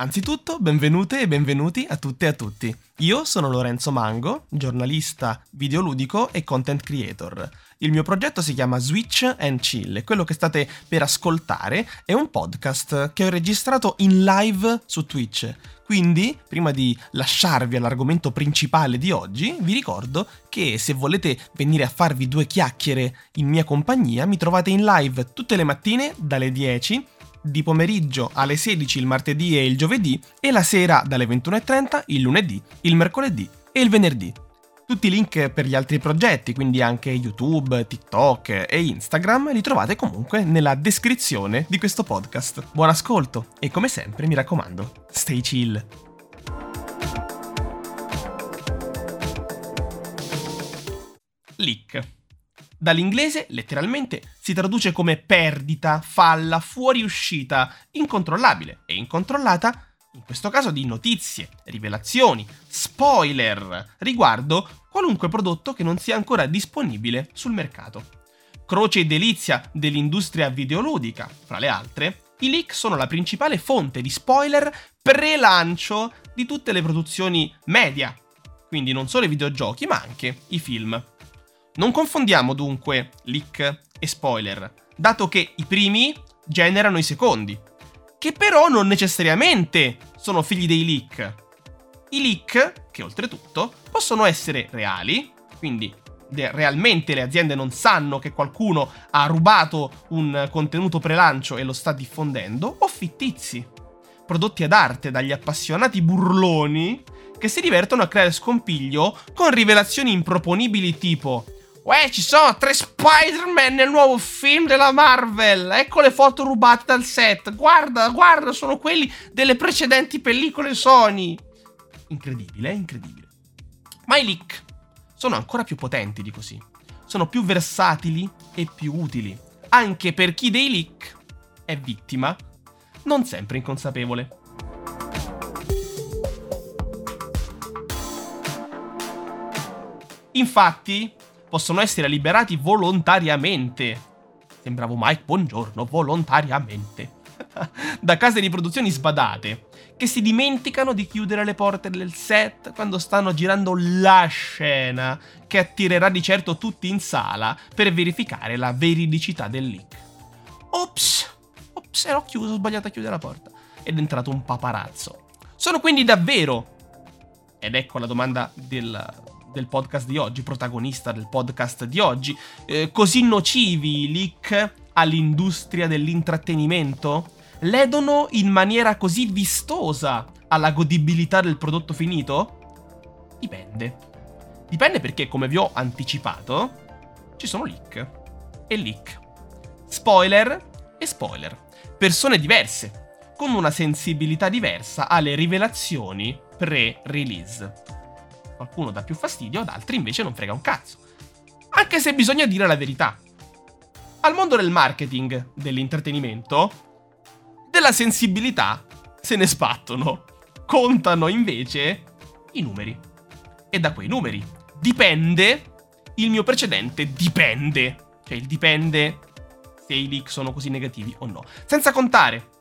Anzitutto, benvenute e benvenuti a tutte e a tutti. Io sono Lorenzo Mango, giornalista videoludico e content creator. Il mio progetto si chiama Switch and Chill e quello che state per ascoltare è un podcast che ho registrato in live su Twitch. Quindi, prima di lasciarvi all'argomento principale di oggi, vi ricordo che se volete venire a farvi due chiacchiere in mia compagnia, mi trovate in live tutte le mattine dalle 10 di pomeriggio alle 16 il martedì e il giovedì e la sera dalle 21.30 il lunedì, il mercoledì e il venerdì. Tutti i link per gli altri progetti, quindi anche YouTube, TikTok e Instagram, li trovate comunque nella descrizione di questo podcast. Buon ascolto e come sempre mi raccomando, stay chill. Leak Dall'inglese, letteralmente, si traduce come perdita, falla, fuoriuscita, incontrollabile e incontrollata, in questo caso di notizie, rivelazioni, spoiler riguardo qualunque prodotto che non sia ancora disponibile sul mercato. Croce e delizia dell'industria videoludica, fra le altre, i leak sono la principale fonte di spoiler pre-lancio di tutte le produzioni media, quindi non solo i videogiochi ma anche i film. Non confondiamo dunque leak e spoiler, dato che i primi generano i secondi, che però non necessariamente sono figli dei leak. I leak, che oltretutto possono essere reali, quindi realmente le aziende non sanno che qualcuno ha rubato un contenuto pre-lancio e lo sta diffondendo, o fittizi, prodotti ad arte dagli appassionati burloni che si divertono a creare scompiglio con rivelazioni improponibili tipo Uè, ci sono tre Spider-Man nel nuovo film della Marvel. Ecco le foto rubate dal set. Guarda, guarda, sono quelli delle precedenti pellicole Sony. Incredibile, eh? incredibile. Ma i leak sono ancora più potenti di così. Sono più versatili e più utili. Anche per chi dei leak è vittima, non sempre inconsapevole. Infatti, possono essere liberati volontariamente. Sembravo Mike Buongiorno, volontariamente. da case di produzioni sbadate, che si dimenticano di chiudere le porte del set quando stanno girando la scena, che attirerà di certo tutti in sala per verificare la veridicità del leak. Ops, ops, ero chiuso, ho sbagliato a chiudere la porta. Ed è entrato un paparazzo. Sono quindi davvero, ed ecco la domanda del, del podcast di oggi, protagonista del podcast di oggi, eh, così nocivi i leak all'industria dell'intrattenimento? Ledono in maniera così vistosa alla godibilità del prodotto finito? Dipende. Dipende perché, come vi ho anticipato, ci sono leak e leak. Spoiler e spoiler. Persone diverse, con una sensibilità diversa alle rivelazioni pre-release qualcuno dà più fastidio, ad altri invece non frega un cazzo. Anche se bisogna dire la verità. Al mondo del marketing, dell'intrattenimento, della sensibilità se ne sbattono. Contano invece i numeri. E da quei numeri dipende il mio precedente dipende. Cioè il dipende se i leak sono così negativi o no. Senza contare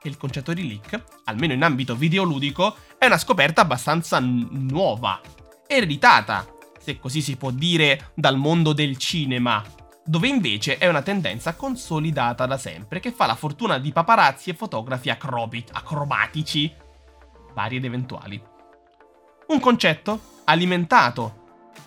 che il concetto di leak, almeno in ambito videoludico, è una scoperta abbastanza nuova, ereditata, se così si può dire, dal mondo del cinema, dove invece è una tendenza consolidata da sempre che fa la fortuna di paparazzi e fotografi acrobi- acrobatici, vari ed eventuali. Un concetto alimentato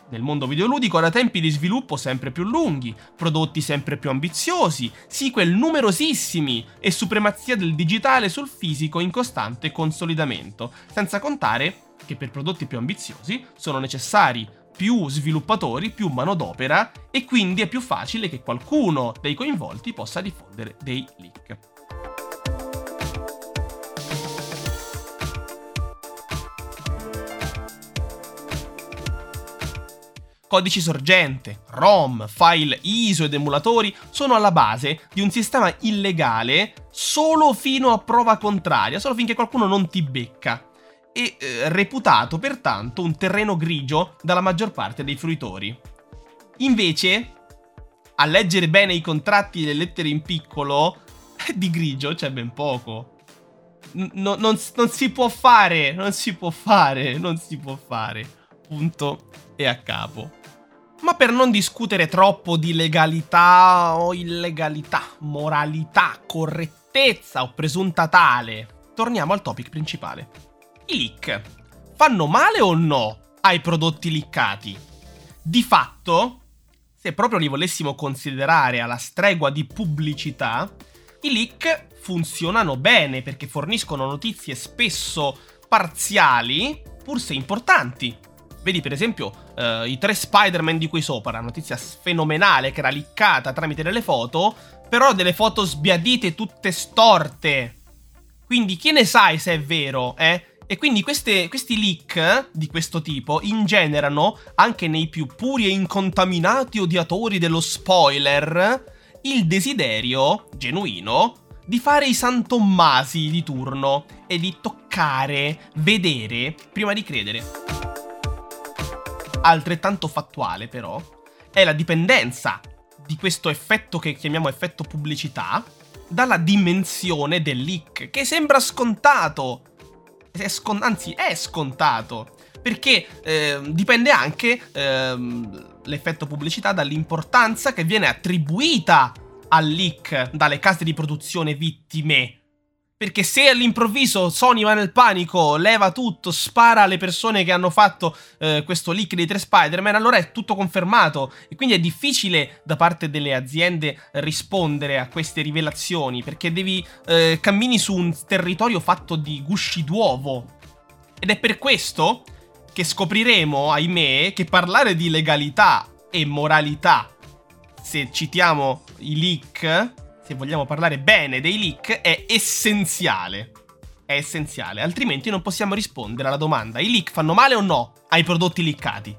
nel mondo videoludico da tempi di sviluppo sempre più lunghi, prodotti sempre più ambiziosi, sequel numerosissimi e supremazia del digitale sul fisico in costante consolidamento, senza contare che per prodotti più ambiziosi sono necessari più sviluppatori, più manodopera e quindi è più facile che qualcuno dei coinvolti possa diffondere dei leak. Codici sorgente, ROM, file ISO ed emulatori sono alla base di un sistema illegale solo fino a prova contraria, solo finché qualcuno non ti becca. E eh, reputato pertanto un terreno grigio dalla maggior parte dei fruitori. Invece, a leggere bene i contratti e le lettere in piccolo, di grigio c'è ben poco. no, non, non si può fare, non si può fare, non si può fare. Punto e a capo. Ma per non discutere troppo di legalità o illegalità, moralità, correttezza o presunta tale, torniamo al topic principale. I leak fanno male o no ai prodotti leakati? Di fatto, se proprio li volessimo considerare alla stregua di pubblicità, i leak funzionano bene perché forniscono notizie spesso parziali, pur se importanti. Vedi per esempio uh, i tre Spider-Man di cui sopra, notizia fenomenale che era liccata tramite delle foto, però delle foto sbiadite tutte storte. Quindi chi ne sai se è vero, eh? E quindi queste, questi leak di questo tipo ingenerano, anche nei più puri e incontaminati odiatori dello spoiler, il desiderio genuino di fare i San Tommasi di turno e di toccare, vedere, prima di credere. Altrettanto fattuale però è la dipendenza di questo effetto che chiamiamo effetto pubblicità dalla dimensione del leak, che sembra scontato, è scon- anzi è scontato, perché eh, dipende anche eh, l'effetto pubblicità dall'importanza che viene attribuita al leak dalle case di produzione vittime. Perché se all'improvviso Sony va nel panico, leva tutto, spara alle persone che hanno fatto eh, questo leak dei tre Spider-Man, allora è tutto confermato. E quindi è difficile da parte delle aziende rispondere a queste rivelazioni, perché devi eh, cammini su un territorio fatto di gusci d'uovo. Ed è per questo che scopriremo, ahimè, che parlare di legalità e moralità se citiamo i leak, se vogliamo parlare bene dei leak, è essenziale. È essenziale, altrimenti non possiamo rispondere alla domanda: i leak fanno male o no ai prodotti leakati?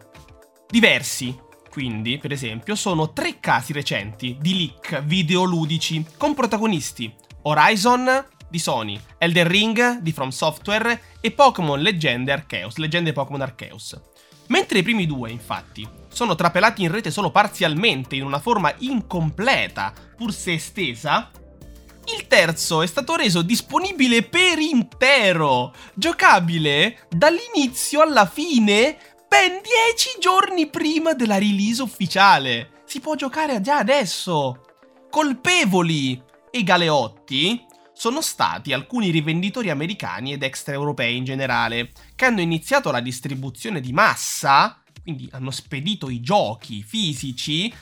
Diversi, quindi, per esempio, sono tre casi recenti di leak videoludici con protagonisti Horizon di Sony, Elden Ring di From Software e Pokémon Leggende Arceus, Leggende Pokémon Arceus. Mentre i primi due, infatti, sono trapelati in rete solo parzialmente, in una forma incompleta, pur se estesa, il terzo è stato reso disponibile per intero, giocabile dall'inizio alla fine, ben 10 giorni prima della release ufficiale. Si può giocare già adesso. Colpevoli e galeotti sono stati alcuni rivenditori americani ed extraeuropei in generale, che hanno iniziato la distribuzione di massa quindi hanno spedito i giochi fisici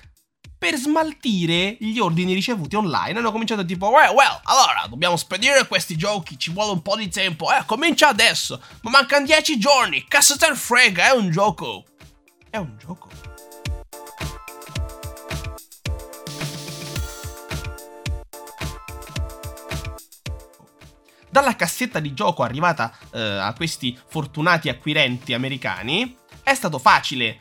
per smaltire gli ordini ricevuti online. Hanno cominciato tipo, well, well, allora, dobbiamo spedire questi giochi, ci vuole un po' di tempo. Eh, comincia adesso. Ma mancano 10 giorni. Cazzo te frega, è un gioco. È un gioco. Dalla cassetta di gioco arrivata eh, a questi fortunati acquirenti americani, è stato facile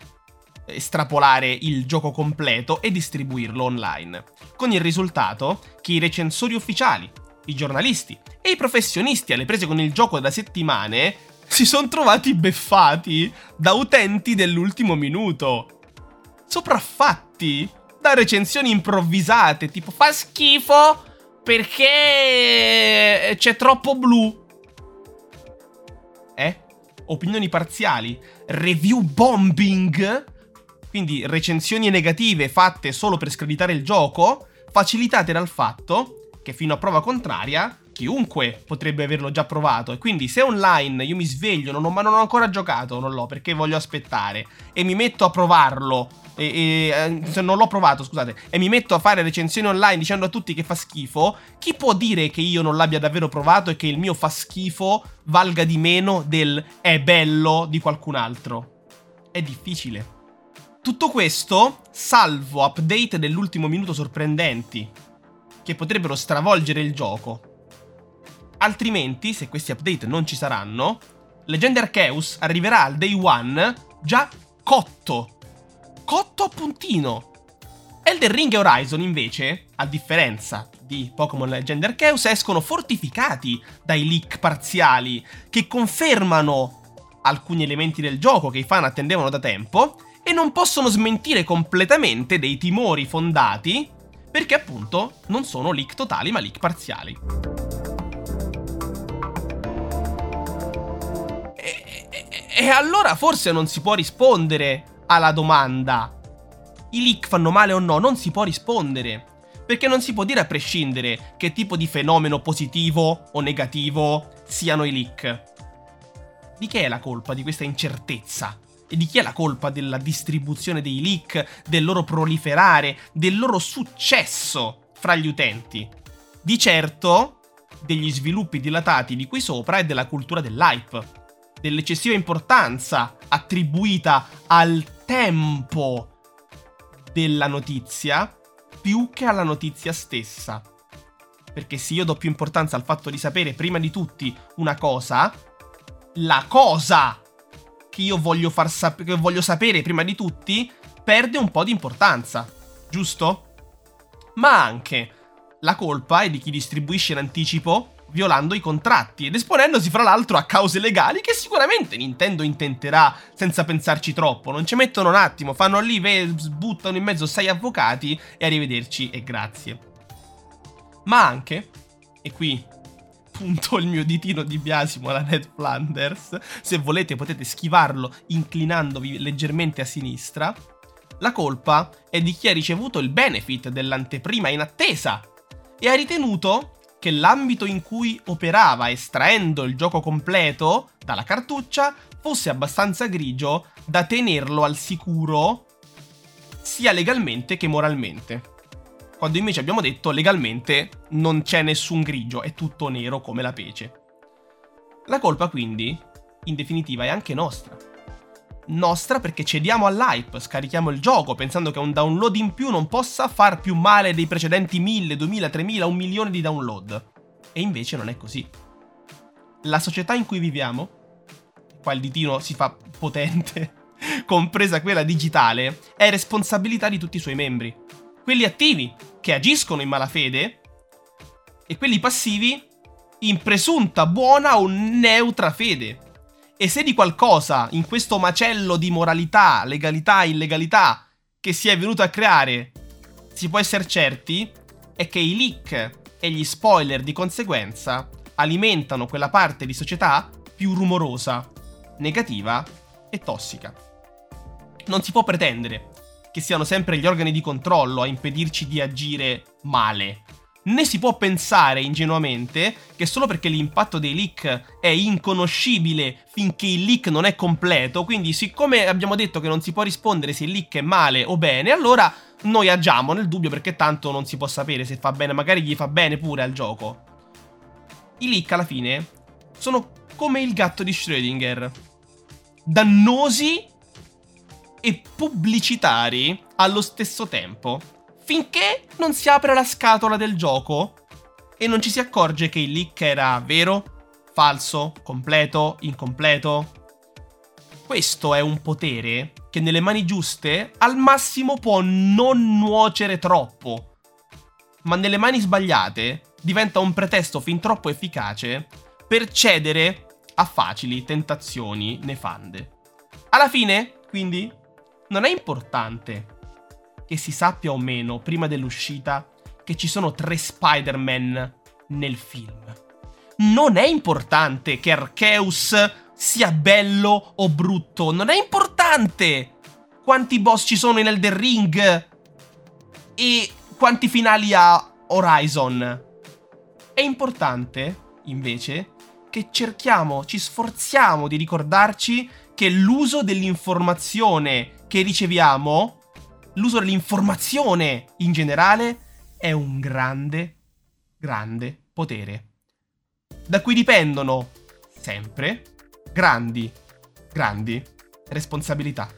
estrapolare il gioco completo e distribuirlo online, con il risultato che i recensori ufficiali, i giornalisti e i professionisti alle prese con il gioco da settimane si sono trovati beffati da utenti dell'ultimo minuto, sopraffatti da recensioni improvvisate tipo fa schifo perché c'è troppo blu. Eh? opinioni parziali, review bombing, quindi recensioni negative fatte solo per screditare il gioco, facilitate dal fatto che fino a prova contraria chiunque potrebbe averlo già provato e quindi se online io mi sveglio non ho, ma non ho ancora giocato, non l'ho perché voglio aspettare e mi metto a provarlo e, e, eh, non l'ho provato, scusate, e mi metto a fare recensioni online dicendo a tutti che fa schifo, chi può dire che io non l'abbia davvero provato e che il mio fa schifo valga di meno del è bello di qualcun altro? È difficile. Tutto questo salvo update dell'ultimo minuto sorprendenti, che potrebbero stravolgere il gioco. Altrimenti, se questi update non ci saranno, Legend Arceus arriverà al day one già cotto cotto a puntino. Elden Ring e Horizon invece, a differenza di Pokémon Legend Arceus, escono fortificati dai leak parziali che confermano alcuni elementi del gioco che i fan attendevano da tempo e non possono smentire completamente dei timori fondati perché appunto non sono leak totali ma leak parziali. E allora forse non si può rispondere alla domanda. I leak fanno male o no? Non si può rispondere. Perché non si può dire a prescindere che tipo di fenomeno positivo o negativo siano i leak. Di che è la colpa di questa incertezza? E di chi è la colpa della distribuzione dei leak, del loro proliferare, del loro successo fra gli utenti? Di certo degli sviluppi dilatati di qui sopra e della cultura dell'hype, dell'eccessiva importanza attribuita al tempo della notizia più che alla notizia stessa. Perché se io do più importanza al fatto di sapere prima di tutti una cosa, la cosa che io voglio, far sap- che voglio sapere prima di tutti perde un po' di importanza, giusto? Ma anche la colpa è di chi distribuisce in anticipo violando i contratti ed esponendosi fra l'altro a cause legali che sicuramente Nintendo intenterà senza pensarci troppo. Non ci mettono un attimo, fanno lì, buttano in mezzo sei avvocati e arrivederci e grazie. Ma anche, e qui punto il mio ditino di biasimo alla Ned Flanders, se volete potete schivarlo inclinandovi leggermente a sinistra, la colpa è di chi ha ricevuto il benefit dell'anteprima in attesa e ha ritenuto che l'ambito in cui operava estraendo il gioco completo dalla cartuccia fosse abbastanza grigio da tenerlo al sicuro sia legalmente che moralmente. Quando invece abbiamo detto legalmente non c'è nessun grigio, è tutto nero come la pece. La colpa quindi, in definitiva, è anche nostra nostra perché cediamo all'hype, scarichiamo il gioco pensando che un download in più non possa far più male dei precedenti 1000, 2000, 3000, un milione di download. E invece non è così. La società in cui viviamo, qua il ditino si fa potente, compresa quella digitale, è responsabilità di tutti i suoi membri. Quelli attivi, che agiscono in malafede, e quelli passivi, in presunta buona o neutra fede. E se di qualcosa in questo macello di moralità, legalità, illegalità che si è venuto a creare si può essere certi, è che i leak e gli spoiler di conseguenza alimentano quella parte di società più rumorosa, negativa e tossica. Non si può pretendere che siano sempre gli organi di controllo a impedirci di agire male né si può pensare ingenuamente che solo perché l'impatto dei leak è inconoscibile finché il leak non è completo, quindi siccome abbiamo detto che non si può rispondere se il leak è male o bene, allora noi agiamo nel dubbio perché tanto non si può sapere se fa bene, magari gli fa bene pure al gioco. I leak alla fine sono come il gatto di Schrödinger. Dannosi e pubblicitari allo stesso tempo finché non si apre la scatola del gioco e non ci si accorge che il leak era vero, falso, completo, incompleto. Questo è un potere che nelle mani giuste al massimo può non nuocere troppo, ma nelle mani sbagliate diventa un pretesto fin troppo efficace per cedere a facili tentazioni nefande. Alla fine, quindi, non è importante che si sappia o meno prima dell'uscita che ci sono tre Spider-Man nel film. Non è importante che Arceus sia bello o brutto, non è importante quanti boss ci sono in Elder Ring e quanti finali ha Horizon. È importante, invece, che cerchiamo, ci sforziamo di ricordarci che l'uso dell'informazione che riceviamo l'uso dell'informazione in generale è un grande, grande potere. Da cui dipendono sempre grandi, grandi responsabilità.